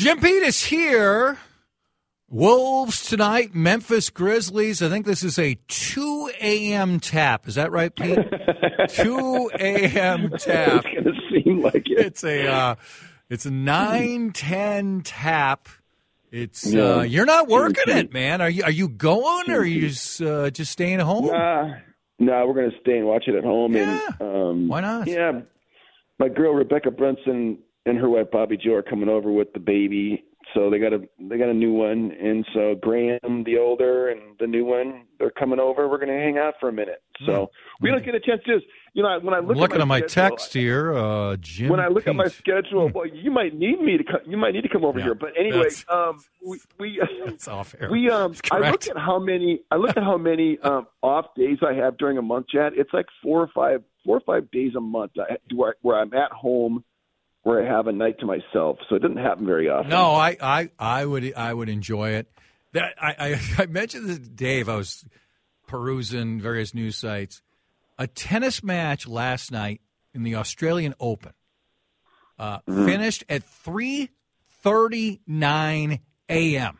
Jim Pete is here. Wolves tonight, Memphis Grizzlies. I think this is a 2 a.m. tap. Is that right, Pete? 2 a.m. tap. It's going to seem like it. It's a uh, it's a 9-10 tap. It's uh, you're not working it, man. Are you are you going or are you just, uh, just staying at home? Nah, nah, we're going to stay and watch it at home. Yeah. And um, Why not? Yeah, my girl Rebekkah Brunson and her wife Bobby Joe are coming over with the baby, so they got a they got a new one, and so Graham, the older, and the new one, they're coming over. We're going to hang out for a minute. So we don't get a chance to. Just, You know, when I look looking at at my schedule, text here, uh, Jim. when I look at my schedule, well, you might need me to come, you might need to come over Yeah, here. But anyway, that's- um, we we It's off air. we um I look at how many I look at how many um off days I have during a month, Chad. It's like four or five four or five days a month I, where where I'm at home, where I have a night to myself. So it doesn't happen very often. No, I, I, I would I would enjoy it. That I, I, I mentioned this to Dave. I was perusing various news sites. A tennis match last night in the Australian Open uh, finished at three thirty nine a.m.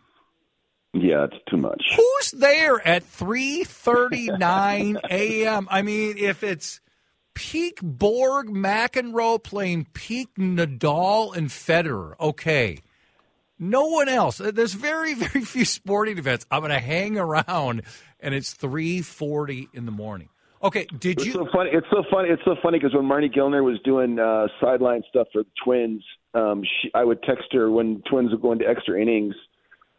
Yeah, it's too much. Who's there at three thirty nine a.m.? I mean, if it's peak Borg McEnroe playing peak Nadal and Federer, okay. No one else. There's very, very few sporting events. I'm going to hang around, and it's three forty in the morning. Okay, did It's you? so funny. It's so funny. It's so funny because when Marney Gellner was doing uh, sideline stuff for the Twins, um, she, I would text her when Twins were going to extra innings,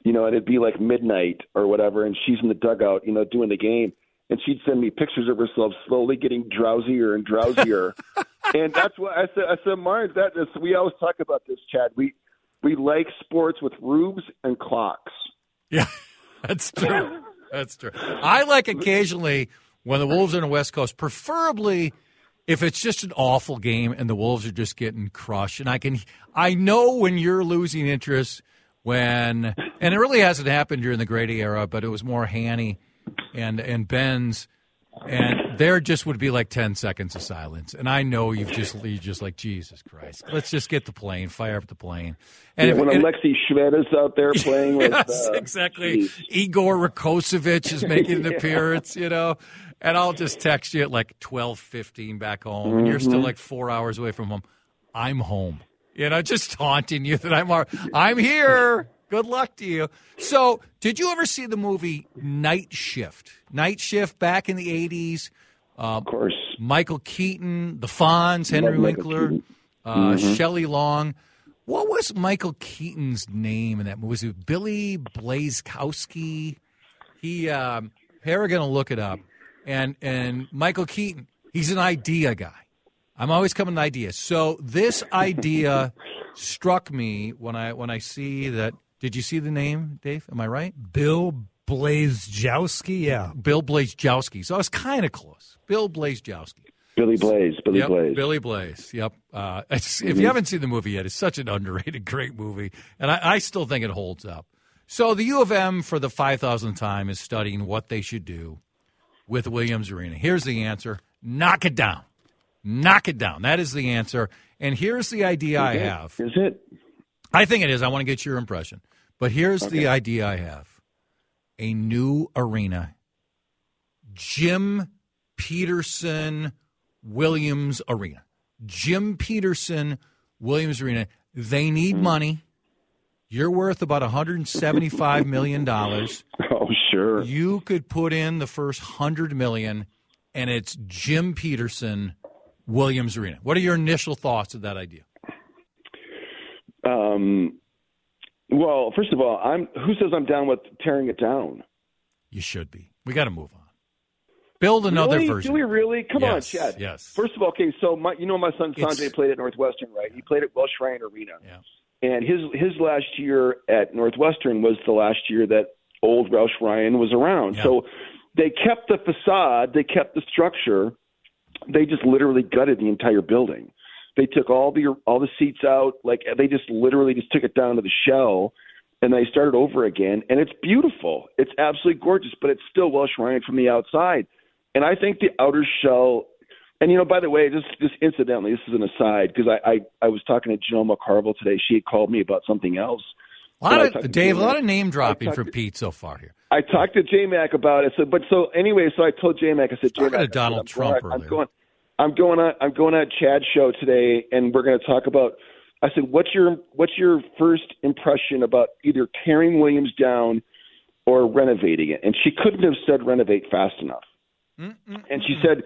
you know, and it'd be like midnight or whatever, and she's in the dugout, you know, doing the game, and she'd send me pictures of herself slowly getting drowsier and drowsier, and that's what I said. I said, Marney, that is. We always talk about this, Chad. We we like sports with rubes and clocks. Yeah, that's true. That's true. I like occasionally when the Wolves are on the West Coast, preferably if it's just an awful game and the Wolves are just getting crushed. And I can, I know when you're losing interest when, and it really hasn't happened during the Grady era, but it was more Hanny and and Ben's, and there just would be like ten seconds of silence. And I know you've just you just like Jesus Christ, let's just get the plane, fire up the plane. And Yeah, if- when and- Alexei Shved is out there playing with, yes, uh, exactly. geez. Igor Rakocevic is making an appearance, you know, and I'll just text you at like twelve fifteen back home, and you're Mm-hmm. still like four hours away from home. I'm home, you know, just taunting you that I'm I'm here. Good luck to you. So, did you ever see the movie Night Shift? Night Shift back in the '80s. Of course. Michael Keaton, the Fonz, Henry Winkler, uh, Shelley Long. What was Michael Keaton's name in that movie? Was it Billy Blazkowski? He, um, Harry going to look it up. And and Michael Keaton, he's an idea guy. I'm always coming to ideas. So this idea struck me when I when I see that. Did you see the name, Dave? Am I right? Bill Blazejowski, yeah. Bill Blazejowski. So I was kind of close. Bill Blazejowski. Billy Blaze. Billy yep, Blaze. Billy Blaze. Yep. Uh, it's, If you haven't seen the movie yet, it's such an underrated, great movie, and I, I still think it holds up. So the U of M, for the five thousandth time, is studying what they should do with Williams Arena. Here's the answer: knock it down, knock it down. That is the answer. And here's the idea I have. Is it? I think it is. I want to get your impression. But here's the idea I have a new arena. Jim Petersen Williams Arena. Jim Petersen Williams Arena. They need money. You're worth about $175 million. Oh, sure. You could put in the first 100 million, and it's Jim Petersen Williams Arena. What are your initial thoughts of that idea? Um, well, first of all, I'm. Who says I'm down with tearing it down? You should be. We got to move on. Build another really? version. Do we really? Come Yes, on, Chad. yes. First of all, okay. So my, you know, my son It's- Sanjay played at Northwestern, right? He played at Welsh Ryan Arena, Yeah. and his his last year at Northwestern was the last year that old Welsh Ryan was around. Yeah. So they kept the facade, they kept the structure. They just literally gutted the entire building. They took all the all the seats out, like they just literally just took it down to the shell, and they started over again. And it's beautiful. It's absolutely gorgeous, but it's still Welsh Ryan from the outside. And I think the outer shell And you know, by the way, just just incidentally, this is an aside because I, I I was talking to Janel McCarville today. She had called me about something else. A lot of, Dave, a lot of name dropping from to- Pete so far here. I talked to J Mac about it. So, but so anyway, so I told J Mac, I said, J Mac, Donald Trump I'm going, I'm going on, I'm going on Chad's show today, and we're going to talk about. I said, what's your what's your first impression about either tearing Williams down or renovating it? And she couldn't have said renovate fast enough. And she said,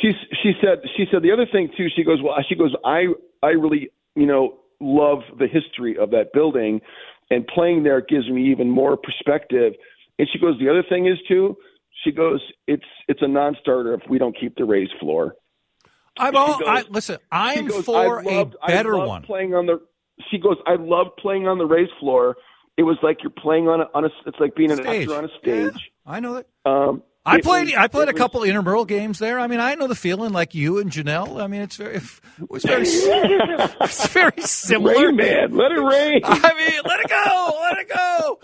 she she said she said the other thing too. She goes, well, she goes, I I really you know love the history of that building, and playing there gives me even more perspective. And she goes, the other thing is too. She goes, it's it's a non-starter if we don't keep the raised floor. I'm all, goes- I, listen, I'm goes, for loved, a better I one. Playing on the, she goes, I love playing on the raised floor. It was like you're playing on a, on a it's like being an Stage. actor on a Yeah, stage. I know it. Um, I it played. was- I played a was- couple intramural games there. I mean, I know the feeling, like you and Janelle. I mean, it's very, it was very, it's very similar. Rain man, let it rain. I mean, let it go, let it go.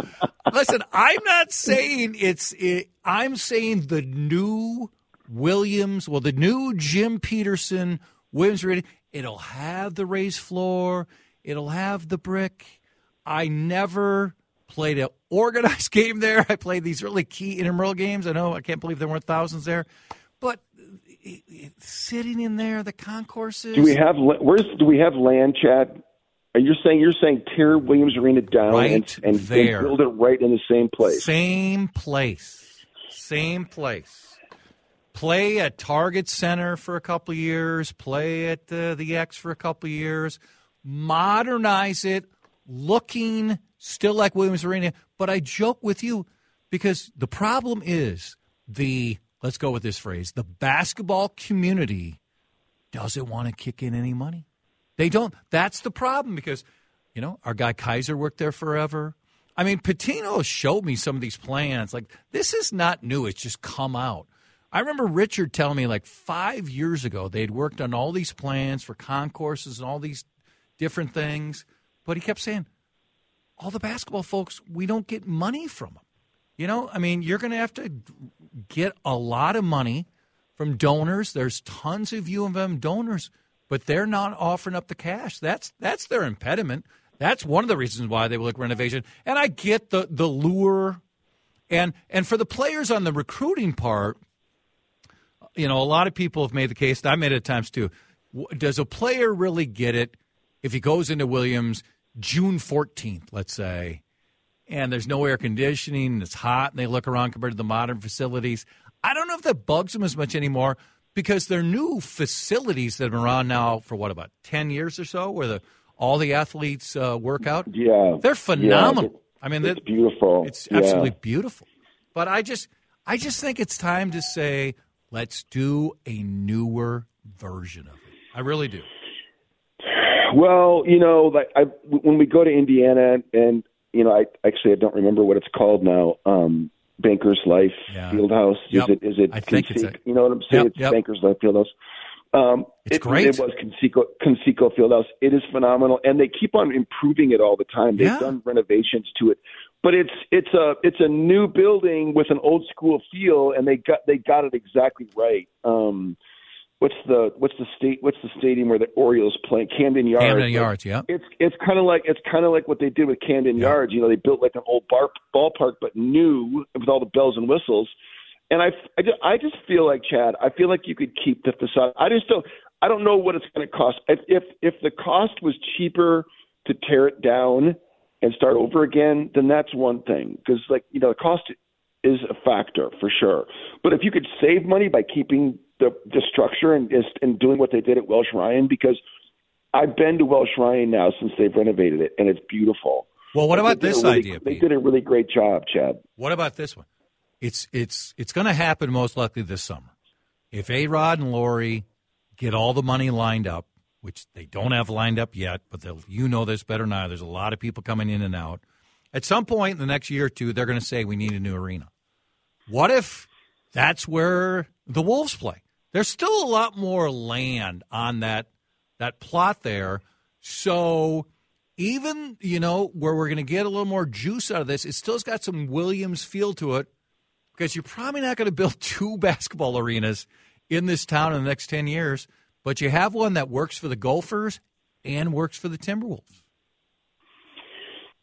Listen, I'm not saying it's. It, I'm saying the new Williams, well, the new Jim Petersen Williams Arena. It'll have the raised floor. It'll have the brick. I never played an organized game there. I played these really key intramural games. I know I can't believe there weren't thousands there, but it, it, sitting in there, the concourses. Do we have where's do we have land, Chad? Are you saying you're saying tear Williams Arena down Right and, and, and build it right in the same place? Same place. Same place. Play at Target Center for a couple years. Play at uh, the X for a couple years. Modernize it, looking still like Williams Arena. But I joke with you because the problem is the let's go with this phrase: the basketball community doesn't want to kick in any money. They don't. That's the problem because, you know, our guy Kaiser worked there forever. I mean, Pitino showed me some of these plans. Like, this is not new. It's just come out. I remember Richard telling me like five years ago they'd worked on all these plans for concourses and all these different things. But he kept saying, all the basketball folks, we don't get money from them. You know, I mean, you're going to have to get a lot of money from donors. There's tons of U of M donors, but they're not offering up the cash. That's that's their impediment. That's one of the reasons why they look renovation. And I get the the lure, and and for the players on the recruiting part, you know, a lot of people have made the case. and I made it at times too. Does a player really get it if he goes into Williams June 14th, let's say, and there's no air conditioning and it's hot and they look around compared to the modern facilities? I don't know if that bugs them as much anymore because they're new facilities that have been around now for what about 10 years or so where the all the athletes uh, work out. Yeah, They're phenomenal. Yeah, I mean, it's beautiful. it's Yeah. absolutely beautiful. But I just I just think it's time to say let's do a newer version of it. I really do. Well, you know, like I when we go to Indiana, and you know, I actually I don't remember what it's called now. Um, Banker's Life Yeah. Fieldhouse. Yep. Is it? Is it? I think it's a- you know what I'm saying? Yep, it's yep. Banker's Life Fieldhouse. Um, It's it, great. It was Conseco, Conseco Fieldhouse. It is phenomenal, and they keep on improving it all the time. They've Yeah. done renovations to it, but it's it's a it's a new building with an old school feel, and they got they got it exactly right. Um, what's the what's the state what's the stadium where the Orioles play? Camden Yards. Camden Yards, yeah. it's it's kind of like it's kind of like what they did with Camden Yeah. Yards. You know, they built like an old bar, ballpark, but new with all the bells and whistles. And I, I, just, I just feel like Chad. I feel like you could keep the facade. I just don't. I don't know what it's going to cost. If, if if the cost was cheaper to tear it down and start over again, then that's one thing. Because like you know, the cost is a factor for sure. But if you could save money by keeping the the structure and just and doing what they did at Welsh Ryan, because I've been to Welsh Ryan now since they've renovated it, and it's beautiful. Well, what about this really- idea? They Pete? did a really great job, Chad. What about this one? It's it's it's going to happen most likely this summer. If A Rod and Lori get all the money lined up, which they don't have lined up yet, but you know this better now. There's a lot of people coming in and out. At some point in the next year or two, they're going to say we need a new arena. What if that's where the Wolves play? There's still a lot more land on that that plot there. So even you know where we're going to get a little more juice out of this, it still's got some Williams feel to it because you're probably not going to build two basketball arenas in this town in the next 10 years, but you have one that works for the Gophers and works for the Timberwolves.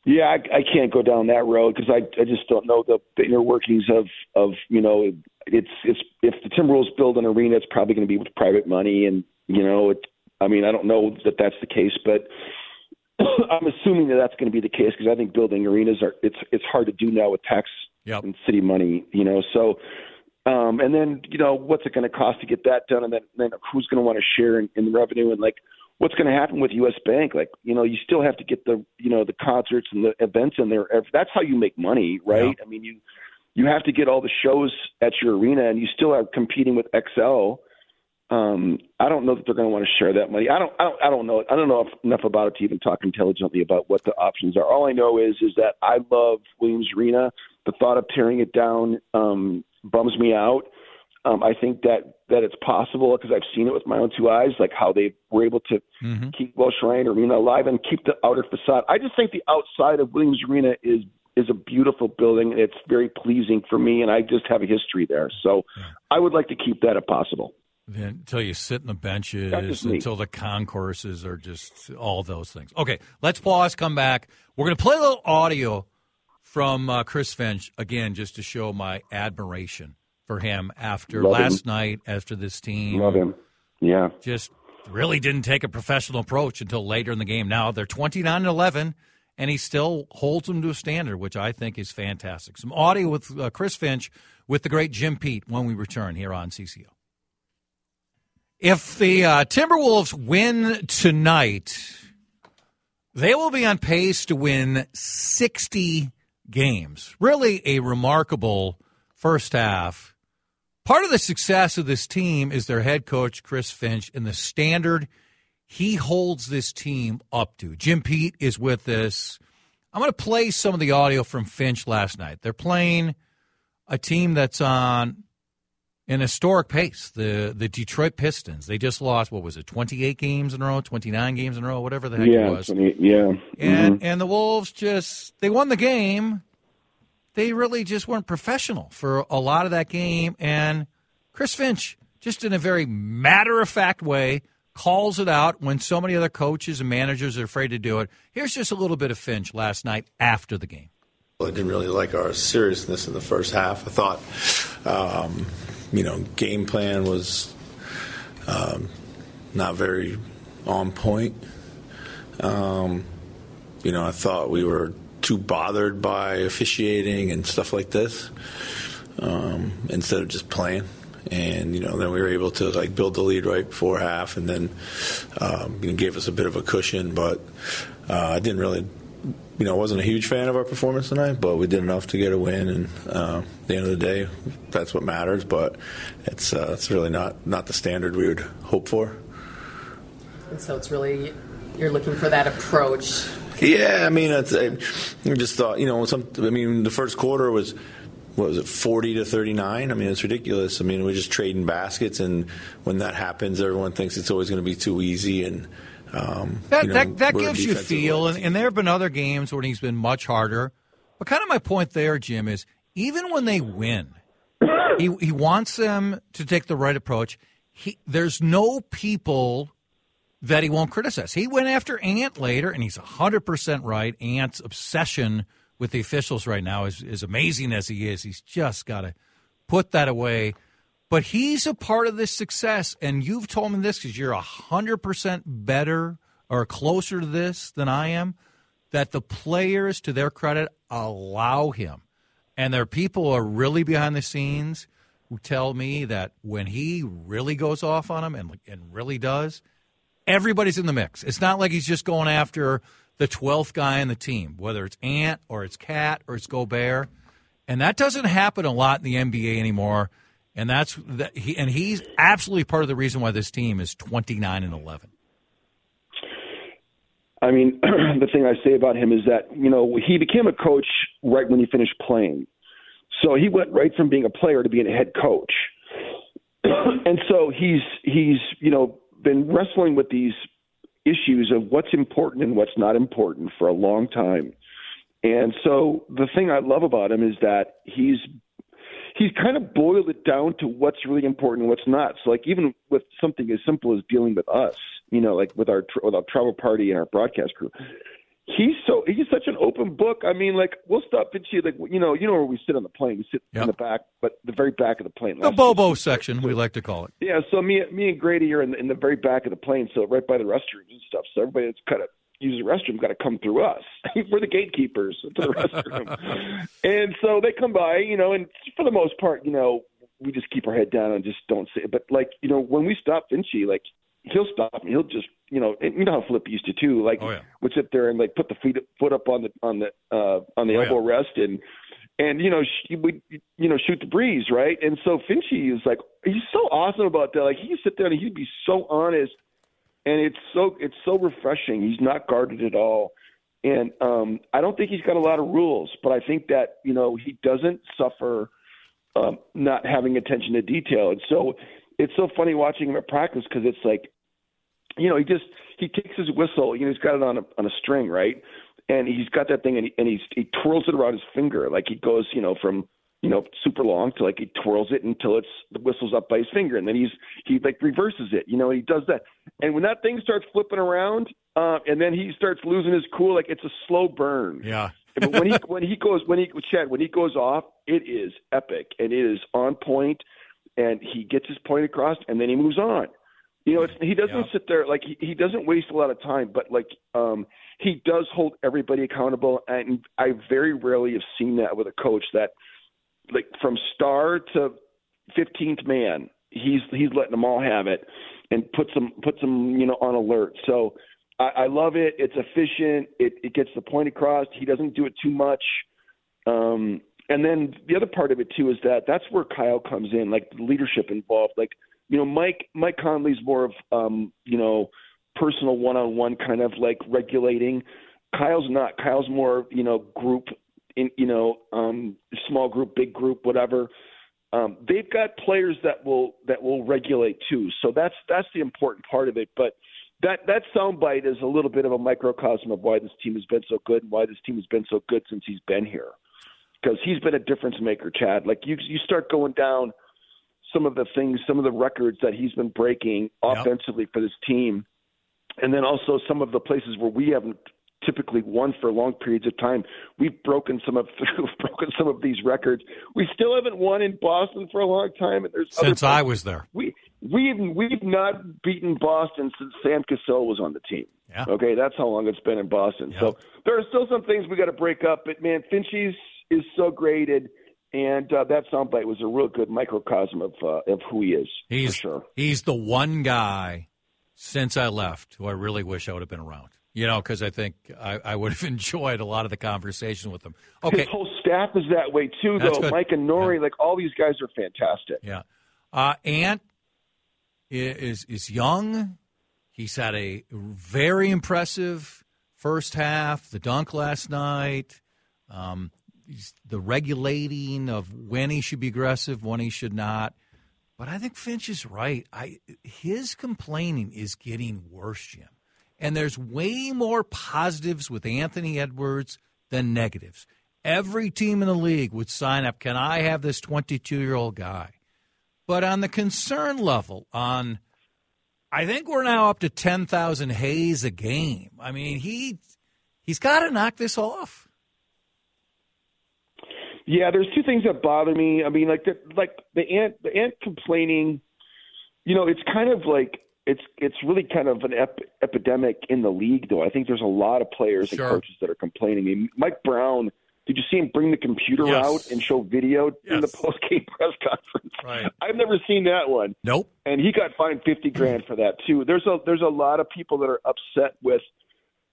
Yeah, I, I can't go down that road because I I just don't know the, the inner workings of of you know it's it's if the Timberwolves build an arena, it's probably going to be with private money, and you know it. I mean, I don't know that that's the case, but I'm assuming that that's going to be the case because I think building arenas are it's it's hard to do now with tax yep. and city money, you know. So, um, and then you know what's it going to cost to get that done, and then then who's going to want to share in, in the revenue, and like what's going to happen with U.S. Bank? Like, you know, you still have to get the, you know, the concerts and the events in there. That's how you make money, right? Yeah. I mean, you you have to get all the shows at your arena, and you still are competing with Xcel. Um, I don't know that they're going to want to share that money. I don't. I don't. I don't know. I don't know enough about it to even talk intelligently about what the options are. All I know is is that I love Williams Arena. The thought of tearing it down um, bums me out. Um, I think that that it's possible because I've seen it with my own two eyes, like how they were able to mm-hmm. keep Welsh Ryan Arena alive and keep the outer facade. I just think the outside of Williams Arena is is a beautiful building. It's very pleasing for me, and I just have a history there. So yeah. I would like to keep that if possible. Then until you sit in the benches, until the concourses are just all those things. Okay, let's pause. Come back. We're going to play a little audio from uh, Chris Finch again, just to show my admiration for him after Love last him. night, after this team. Love him. Yeah. Just really didn't take a professional approach until later in the game. Now they're 29 and 11, and he still holds them to a standard, which I think is fantastic. Some audio with uh, Chris Finch with the great Jim Pete when we return here on CCO. If the uh, Timberwolves win tonight, they will be on pace to win 60 games. Really a remarkable first half Part of the success of this team is their head coach, Chris Finch, and the standard he holds this team up to. Jim Pete is with us. I'm going to play some of the audio from Finch last night. They're playing a team that's on an historic pace. The the Detroit Pistons. They just lost what was it, 28 games in a row, 29 games in a row, whatever the heck yeah, it was. 20, yeah. And mm-hmm. and the Wolves just they won the game, they really just weren't professional for a lot of that game. And Chris Finch, just in a very matter of fact way, calls it out when so many other coaches and managers are afraid to do it. Here's just a little bit of Finch last night after the game. Well, I didn't really like our seriousness in the first half. I thought, um, you know, game plan was um, not very on point. Um, you know, I thought we were too bothered by officiating and stuff like this um, instead of just playing. And you know, then we were able to like build the lead right before half, and then um, you know, gave us a bit of a cushion. But uh, I didn't really, you know, wasn't a huge fan of our performance tonight, but we did enough to get a win. And uh, at the end of the day, that's what matters. But it's uh, it's really not not the standard we would hope for. And so it's really you're looking for that approach yeah, I mean, it's, I just thought, you know, some. I mean, the first quarter was what was it, 40 to 39? I mean, it's ridiculous. I mean, we're just trading baskets, and when that happens, everyone thinks it's always going to be too easy. And um, that you know, that, that gives you feel. And, and there have been other games where he's been much harder. But kind of my point there, Jim, is even when they win, he he wants them to take the right approach. He, there's no people that he won't criticize. He went after Ant later, and he's 100% right. Ant's obsession with the officials right now is as amazing as he is. He's just got to put that away. But he's a part of this success, and you've told me this because you're 100% better or closer to this than I am, that the players, to their credit, allow him. And there are people are really behind the scenes who tell me that when he really goes off on them and, and really does – everybody's in the mix. It's not like he's just going after the 12th guy in the team, whether it's Ant or it's KAT or it's Gobert. And that doesn't happen a lot in the NBA anymore. And that's that he and he's absolutely part of the reason why this team is 29 and 11. I mean, the thing I say about him is that, you know, he became a coach right when he finished playing. So he went right from being a player to being a head coach. and so he's he's, you know, been wrestling with these issues of what's important and what's not important for a long time. And so the thing I love about him is that he's he's kind of boiled it down to what's really important and what's not. So like even with something as simple as dealing with us, you know, like with our with our travel party and our broadcast crew. He's so he's such an open book. I mean, like we'll stop Finchie, like you know, you know where we sit on the plane. We sit Yep. in the back, but the very back of the plane. The Bobo section, we like to call it. yeah, so me, me and Grady are in the, in the very back of the plane, so right by the restrooms and stuff. So everybody that's kind of use the restroom got to come through us. We're the gatekeepers to the restroom, and so they come by, you know, and for the most part, you know, we just keep our head down and just don't say. it. But like, you know, when we stop Finchie, like he'll stop and he'll just, you know, and you know how Flip used to too. Like, Oh, yeah. would sit there and like put the feet foot up on the on the uh on the Oh, elbow rest and and you know she would you know shoot the breeze right and so Finchie is like he's so awesome about that like he'd sit there and he'd be so honest and it's so it's so refreshing he's not guarded at all and um I don't think he's got a lot of rules but I think that you know he doesn't suffer um not having attention to detail and so it's so funny watching him at practice because it's like you know, he just he takes his whistle. You know, he's got it on a on a string, right? And he's got that thing, and he, and he's he twirls it around his finger, like he goes, you know, from you know super long to like he twirls it until it's the whistle's up by his finger, and then he's he like reverses it, you know, and he does that. And when that thing starts flipping around, uh, and then he starts losing his cool, like it's a slow burn. Yeah. but when he when he goes when he Chad when he goes off, it is epic and it is on point, and he gets his point across, and then he moves on. You know, it's, he doesn't Yeah. sit there like he, he doesn't waste a lot of time, but like um, he does hold everybody accountable, and I very rarely have seen that with a coach that like from star to fifteenth man, he's he's letting them all have it and puts them puts them you know on alert. So I, I love it. It's efficient. It, it gets the point across. He doesn't do it too much. Um, and then the other part of it too is that that's where Kyle comes in, like the leadership involved. Like you know, Mike Mike Conley's more of um, you know personal one on one kind of like regulating. Kyle's not. Kyle's more you know group in you know um, small group, big group, whatever. Um, they've got players that will that will regulate too. So that's that's the important part of it. But that that soundbite is a little bit of a microcosm of why this team has been so good and why this team has been so good since he's been here. Because he's been a difference maker, Chad. Like you you start going down some of the things, some of the records that he's been breaking Yep. offensively for this team, and then also some of the places where we haven't typically won for long periods of time. We've broken some of we've broken some of these records. We still haven't won in Boston for a long time, and there's Since I was there. we we've we've not beaten Boston since Sam Cassell was on the team. Yeah. Okay, that's how long it's been in Boston. Yeah. So there are still some things we got to break up, but man, Finchie's is so graded, and uh, that soundbite was a real good microcosm of uh, of who he is. He's sure. he's the one guy since I left who I really wish I would have been around. You know, because I think I, I would have enjoyed a lot of the conversation with him. Okay, His whole staff is that way too, That's though. good. Micah Nori, like all these guys are fantastic. yeah. Uh, Ant is is young. He's had a very impressive first half. The dunk last night. Um, he's the regulating of when he should be aggressive, when he should not. But I think Finch is right. I his complaining is getting worse, Jim. And there's way more positives with Anthony Edwards than negatives. Every team in the league would sign up. Can I have this 22 year old guy? But on the concern level, on I think we're now up to 10,000 Hayes a game. I mean, he he's got to knock this off. Yeah, there's two things that bother me. I mean, like the like the ant the ant complaining. You know, it's kind of like it's it's really kind of an ep- epidemic in the league, though. I think there's a lot of players Sure. and coaches that are complaining. I mean, Mike Brown. Did you see him bring the computer Yes. out and show video in the Yes. post game press conference? Right. I've never seen that one Nope. and he got fined fifty grand for that too. There's a there's a lot of people that are upset with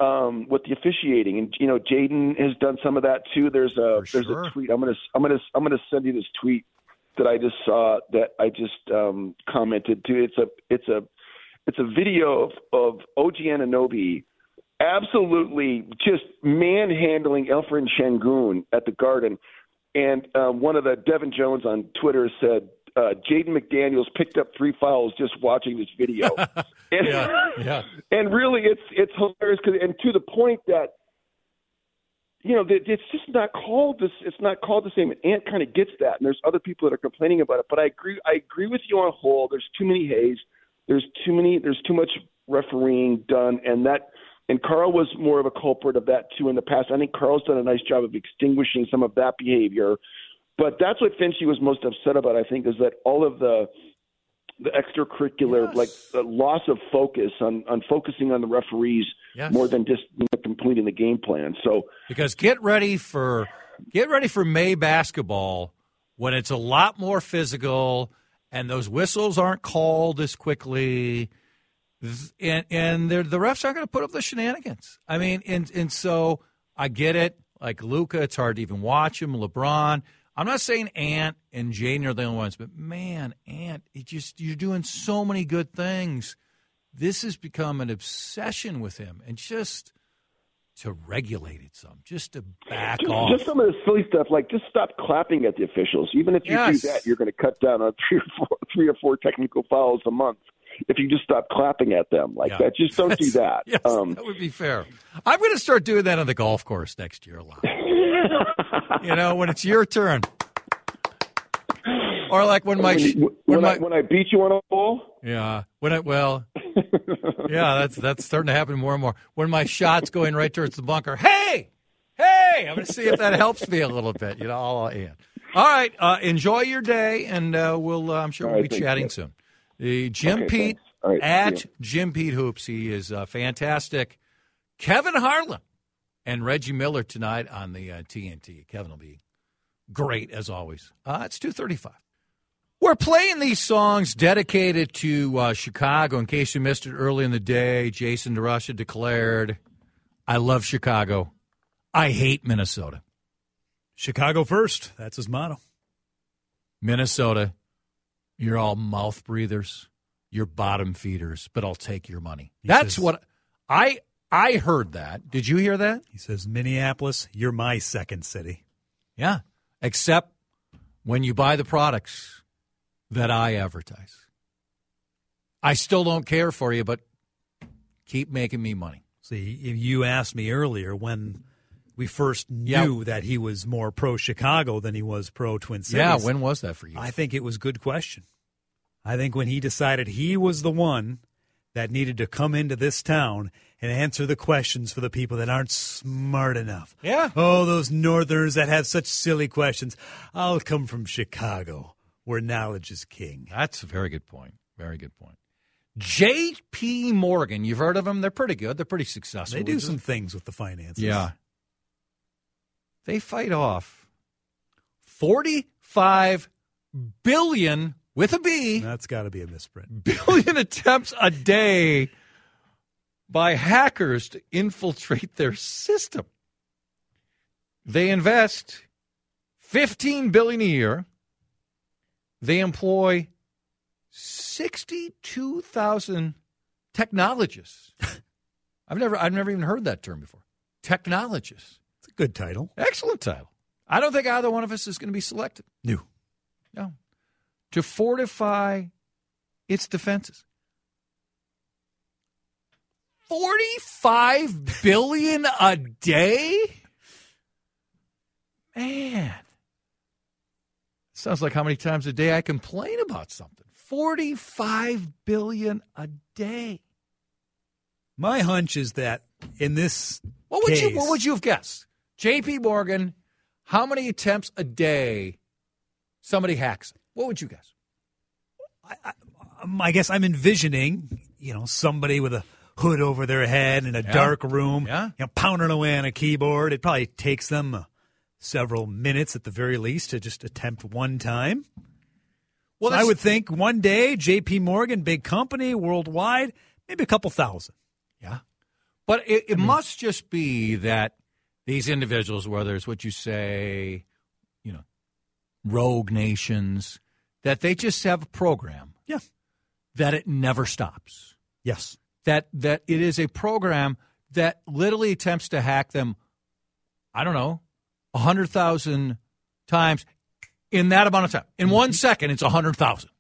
um with the officiating, and you know Jaden has done some of that too. There's a For there's sure. a tweet. I'm gonna I'm gonna I'm gonna send you this tweet that I just saw that I just um commented to. It's a it's a it's a video of of OG Anunoby absolutely just manhandling Alperen Sengun at the Garden. And um, one of the Devin Jones on Twitter said uh, Jaden McDaniels picked up three fouls just watching this video. and, Yeah, yeah. and really, it's it's hilarious 'cause- and to the point that you know, it's just not called this. It's not called the same. And Ant kind of gets that, and there's other people that are complaining about it. But I agree. I agree with you on whole. There's too many Hays. There's too many. There's too much refereeing done, and that. And Karl was more of a culprit of that too in the past. I think Karl's done a nice job of extinguishing some of that behavior. But that's what Finchy was most upset about. I think is that all of the the extracurricular, Yes. like the loss of focus on on focusing on the referees Yes. more than just you know, completing the game plan. So Because get ready for get ready for May basketball when it's a lot more physical and those whistles aren't called as quickly. And and the refs aren't going to put up the shenanigans. I mean, and and so I get it. Like Luka, it's hard to even watch him. LeBron. I'm not saying Ant and Jaden are the only ones, but man, Ant, it just you're doing so many good things. This has become an obsession with him, and just to regulate it some, just to back just, off. just some of the silly stuff, like just stop clapping at the officials. Even if you Yes. do that, you're going to cut down on three or four, three or four technical fouls a month. If you just stop clapping at them like Yeah. that, just don't do that. Yes, Um, that would be fair. I'm going to start doing that on the golf course next year a lot. you know, when it's your turn, or like when my when, when when I when I beat you on a ball, yeah when it well yeah that's that's starting to happen more and more when my shot's going right towards the bunker. Hey, hey, I'm going to see if that helps me a little bit. You know, all in. All right, uh, enjoy your day, and uh, we'll uh, I'm sure All we'll right, be chatting soon. The Jim Okay, Pete right, at. Jim Pete Hoops. He is uh, fantastic. Kevin Harlan and Reggie Miller tonight on the uh, TNT. Kevin will be great as always. Uh, it's two thirty-five. We're playing these songs dedicated to uh, Chicago. In case you missed it early in the day, Jason DeRusha declared, "I love Chicago. I hate Minnesota. Chicago first. That's his motto. Minnesota, you're all mouth breathers. You're bottom feeders, but I'll take your money." He That's says- what I I heard. That did you hear that? He says, Minneapolis, you're my second city. Yeah, except when you buy the products that I advertise. I still don't care for you, but keep making me money. See, if you asked me earlier when we first Yeah. knew that he was more pro Chicago than he was pro Twin Cities. Yeah, when was that for you? I think it was a good question. I think when he decided he was the one that needed to come into this town and answer the questions for the people that aren't smart enough. Yeah. Oh, those northerners that have such silly questions. I'll come from Chicago, where knowledge is king. That's a very good point. Very good point. J.P. Morgan, you've heard of them? They're pretty good. They're pretty successful. They do some things with the finances. Yeah. They fight off 45 billion with a B. That's got to be a misprint. billion attempts a day by hackers to infiltrate their system. They invest 15 billion a year. They employ 62,000 technologists. I've never I've never even heard that term before. Technologists. It's a good title. Excellent title. I don't think either one of us is going to be selected. New. No. To fortify its defenses. 45 billion a day? Man. Sounds like how many times a day I complain about something. 45 billion a day. My hunch is that in this What would you what would you have guessed? JP Morgan, how many attempts a day somebody hacks? What would you guess? um, I guess I'm envisioning, you know, somebody with a hood over their head in a Yeah. dark room, Yeah. you know, pounding away on a keyboard. It probably takes them several minutes at the very least to just attempt one time. Well, So I would think one day, J.P. Morgan, big company worldwide, maybe a couple thousand. Yeah. But it, it must just be that these individuals, whether it's what you say, you know, rogue nations, that they just have a program Yeah. that it never stops. Yes. That that it is a program that literally attempts to hack them, I don't know, a hundred thousand times in that amount of time. In mm-hmm. one second, it's a hundred thousand.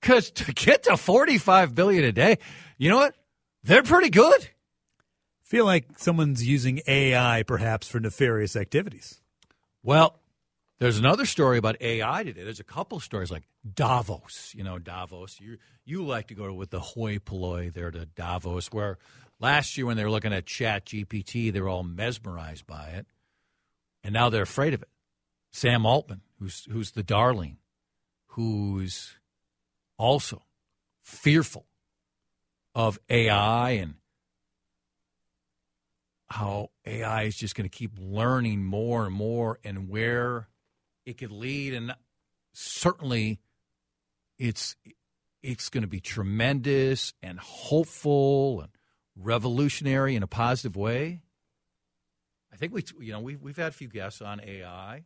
Because to get to forty-five billion a day, you know what? They're pretty good. Feel like someone's using AI perhaps for nefarious activities. Well, there's another story about AI today. There's a couple stories like Davos. You know, Davos. You you like to go with the hoi polloi there to Davos, where last year when they were looking at Chat GPT, they were all mesmerized by it, and now they're afraid of it. Sam Altman, who's who's the darling, who's also fearful of AI and how AI is just going to keep learning more and more and where it could lead and certainly it's it's going to be tremendous and hopeful and revolutionary in a positive way. I think we you know we've we've had a few guests on AI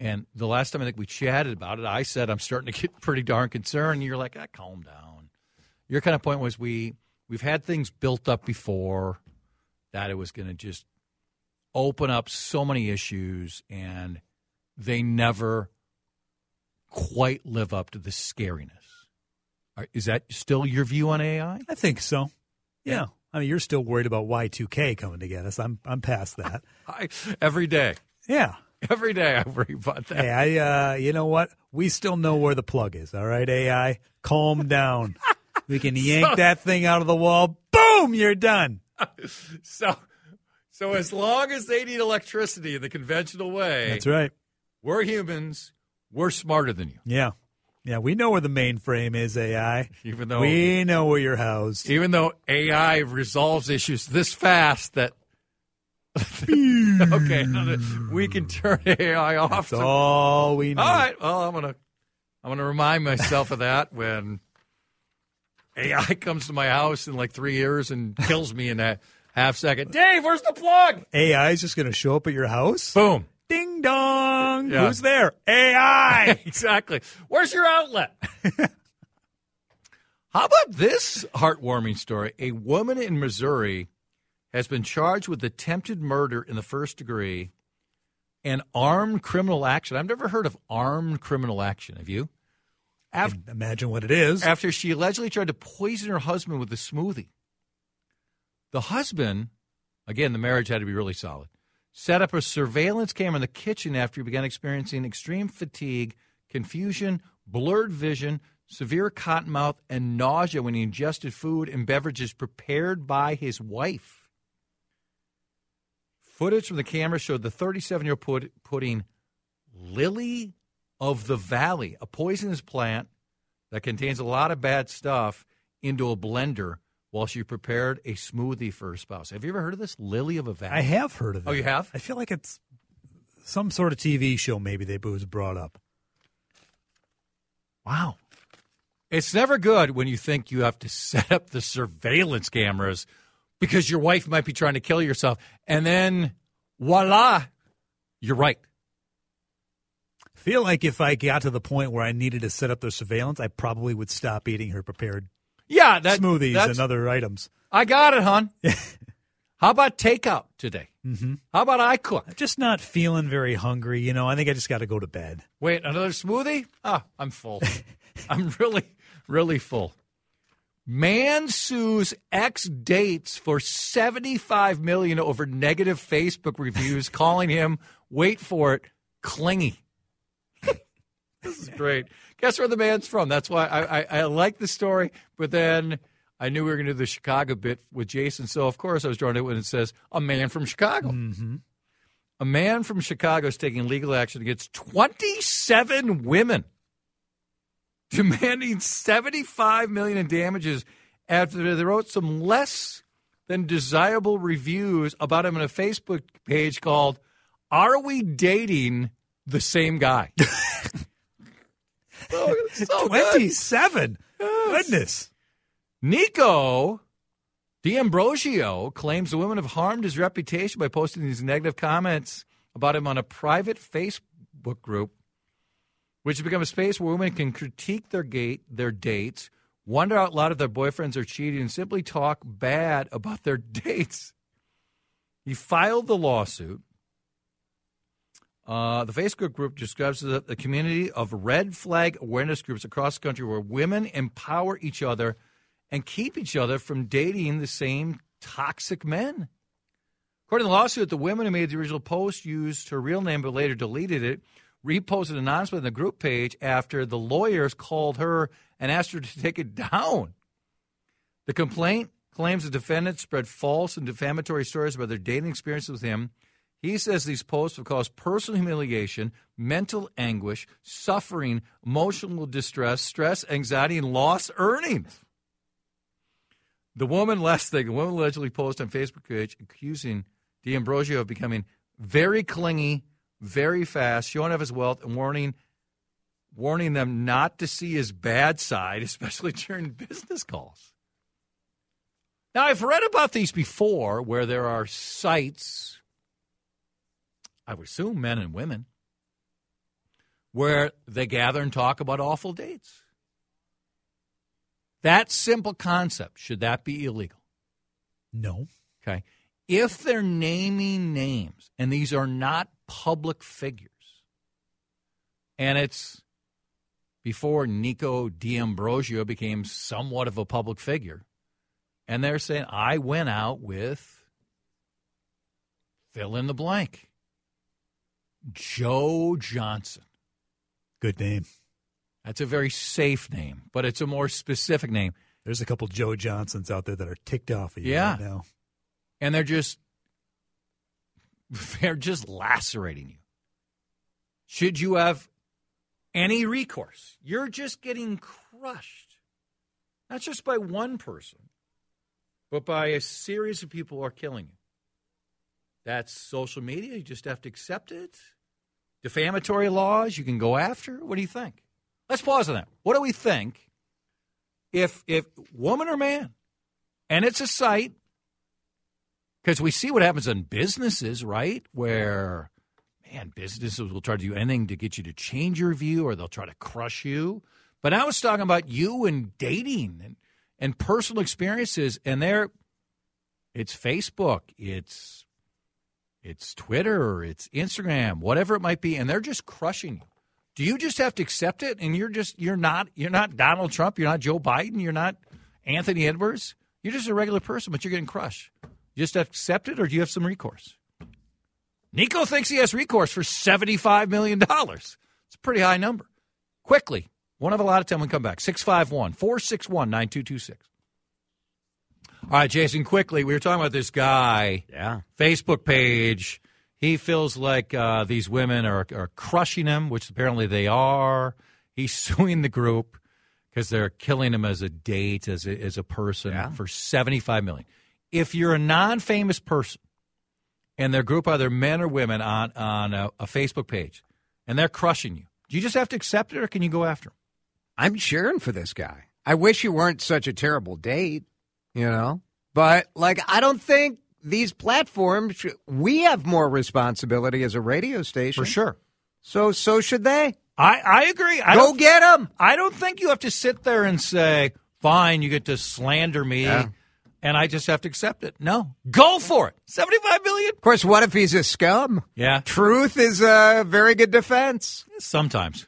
and the last time I think we chatted about it, I said I'm starting to get pretty darn concerned. And you're like, ah, calm down. Your kind of point was we we've had things built up before that it was going to just open up so many issues, and they never quite live up to the scariness. Is that still your view on AI? I think so. Yeah. I mean, you're still worried about Y2K coming to get us. I'm I'm past that. I, every day. Yeah. Every day I worry about that. Hey, I, uh, you know what? We still know where the plug is. All right, AI, calm down. we can yank so, that thing out of the wall. Boom, you're done. So, so as long as they need electricity in the conventional way, that's right. We're humans. We're smarter than you. Yeah. Yeah, we know where the mainframe is, AI. Even though we know where you're housed. Even though AI resolves issues this fast that okay, we can turn AI off. That's so. all we need. All right. Well, I'm gonna I'm gonna remind myself of that when AI comes to my house in like three years and kills me in that half second. Dave, where's the plug? AI is just gonna show up at your house. Boom. Ding dong. Yeah. Who's there? AI. exactly. Where's your outlet? How about this heartwarming story? A woman in Missouri has been charged with attempted murder in the first degree and armed criminal action. I've never heard of armed criminal action. Have you? After, imagine what it is. After she allegedly tried to poison her husband with a smoothie. The husband, again, the marriage had to be really solid, set up a surveillance camera in the kitchen after he began experiencing extreme fatigue, confusion, blurred vision, severe cotton mouth, and nausea when he ingested food and beverages prepared by his wife. Footage from the camera showed the 37 year old putting lily of the valley, a poisonous plant that contains a lot of bad stuff, into a blender while she prepared a smoothie for her spouse. Have you ever heard of this? Lily of a valley? I have heard of oh, it. Oh, you have? I feel like it's some sort of TV show maybe they was brought up. Wow. It's never good when you think you have to set up the surveillance cameras because your wife might be trying to kill yourself. And then voila, you're right. I Feel like if I got to the point where I needed to set up the surveillance, I probably would stop eating her prepared yeah, that, smoothies and other items. I got it, hon. How about takeout today? Mm-hmm. How about I cook? Just not feeling very hungry. You know, I think I just got to go to bed. Wait, another smoothie? Ah, oh, I'm full. I'm really, really full. Man sues ex dates for 75 million over negative Facebook reviews, calling him, wait for it, clingy. this is great. Guess where the man's from? That's why I, I, I like the story, but then I knew we were going to do the Chicago bit with Jason, so of course I was drawn to it when it says a man from Chicago. Mm-hmm. A man from Chicago is taking legal action against 27 women demanding 75 million in damages after they wrote some less than desirable reviews about him on a Facebook page called "Are We Dating the Same Guy?" oh, so Twenty-seven. Yes. Goodness. Nico D'Ambrosio claims the women have harmed his reputation by posting these negative comments about him on a private Facebook group which has become a space where women can critique their gate, their dates, wonder out loud if their boyfriends are cheating, and simply talk bad about their dates. He filed the lawsuit. Uh, the Facebook group describes the, the community of red flag awareness groups across the country where women empower each other and keep each other from dating the same toxic men. According to the lawsuit, the women who made the original post used her real name but later deleted it, reposted anonymously on the group page after the lawyers called her and asked her to take it down. The complaint claims the defendant spread false and defamatory stories about their dating experiences with him. He says these posts have caused personal humiliation, mental anguish, suffering, emotional distress, stress, anxiety, and lost earnings. The woman, last thing, the woman allegedly posted on Facebook page accusing D'Ambrosio of becoming very clingy, very fast, showing off his wealth, and warning warning them not to see his bad side, especially during business calls. Now, I've read about these before where there are sites, I would assume men and women, where they gather and talk about awful dates. That simple concept, should that be illegal? No. Okay. If they're naming names and these are not public figures, and it's before Nikko D'Ambrosio became somewhat of a public figure, and they're saying, I went out with fill in the blank, Joe Johnson. Good name. That's a very safe name, but it's a more specific name. There's a couple Joe Johnsons out there that are ticked off of you Yeah. right now. and they're just they're just lacerating you. Should you have any recourse? You're just getting crushed. Not just by one person, but by a series of people who are killing you. That's social media. You just have to accept it. Defamatory laws you can go after. What do you think? Let's pause on that. What do we think if if woman or man, and it's a site because we see what happens in businesses, right? Where, man, businesses will try to do anything to get you to change your view or they'll try to crush you. But I was talking about you and dating and, and personal experiences, and there, it's Facebook, it's it's Twitter, it's Instagram, whatever it might be, and they're just crushing you. Do you just have to accept it? And you're just you're not you're not Donald Trump, you're not Joe Biden, you're not Anthony Edwards. You're just a regular person, but you're getting crushed. You just accept it, or do you have some recourse? Nikko thinks he has recourse for $75 million. It's a pretty high number. Quickly, one of a lot of time we come back. 651 461 9226. All right, Jason, quickly, we were talking about this guy, Yeah. Facebook page. He feels like uh, these women are, are crushing him, which apparently they are. He's suing the group because they're killing him as a date, as a, as a person, Yeah. for 75 million. If you're a non famous person and their group, either men or women, on, on a, a Facebook page, and they're crushing you, do you just have to accept it or can you go after them? I'm cheering for this guy. I wish you weren't such a terrible date, you know? But, like, I don't think these platforms, we have more responsibility as a radio station. For sure. So, so should they. I, I agree. I Go get them. I don't think you have to sit there and say, fine, you get to slander me. Yeah. And I just have to accept it. No, go for it. Seventy-five million. Of course, what if he's a scum? Yeah, Truth is a very good defense. sometimes.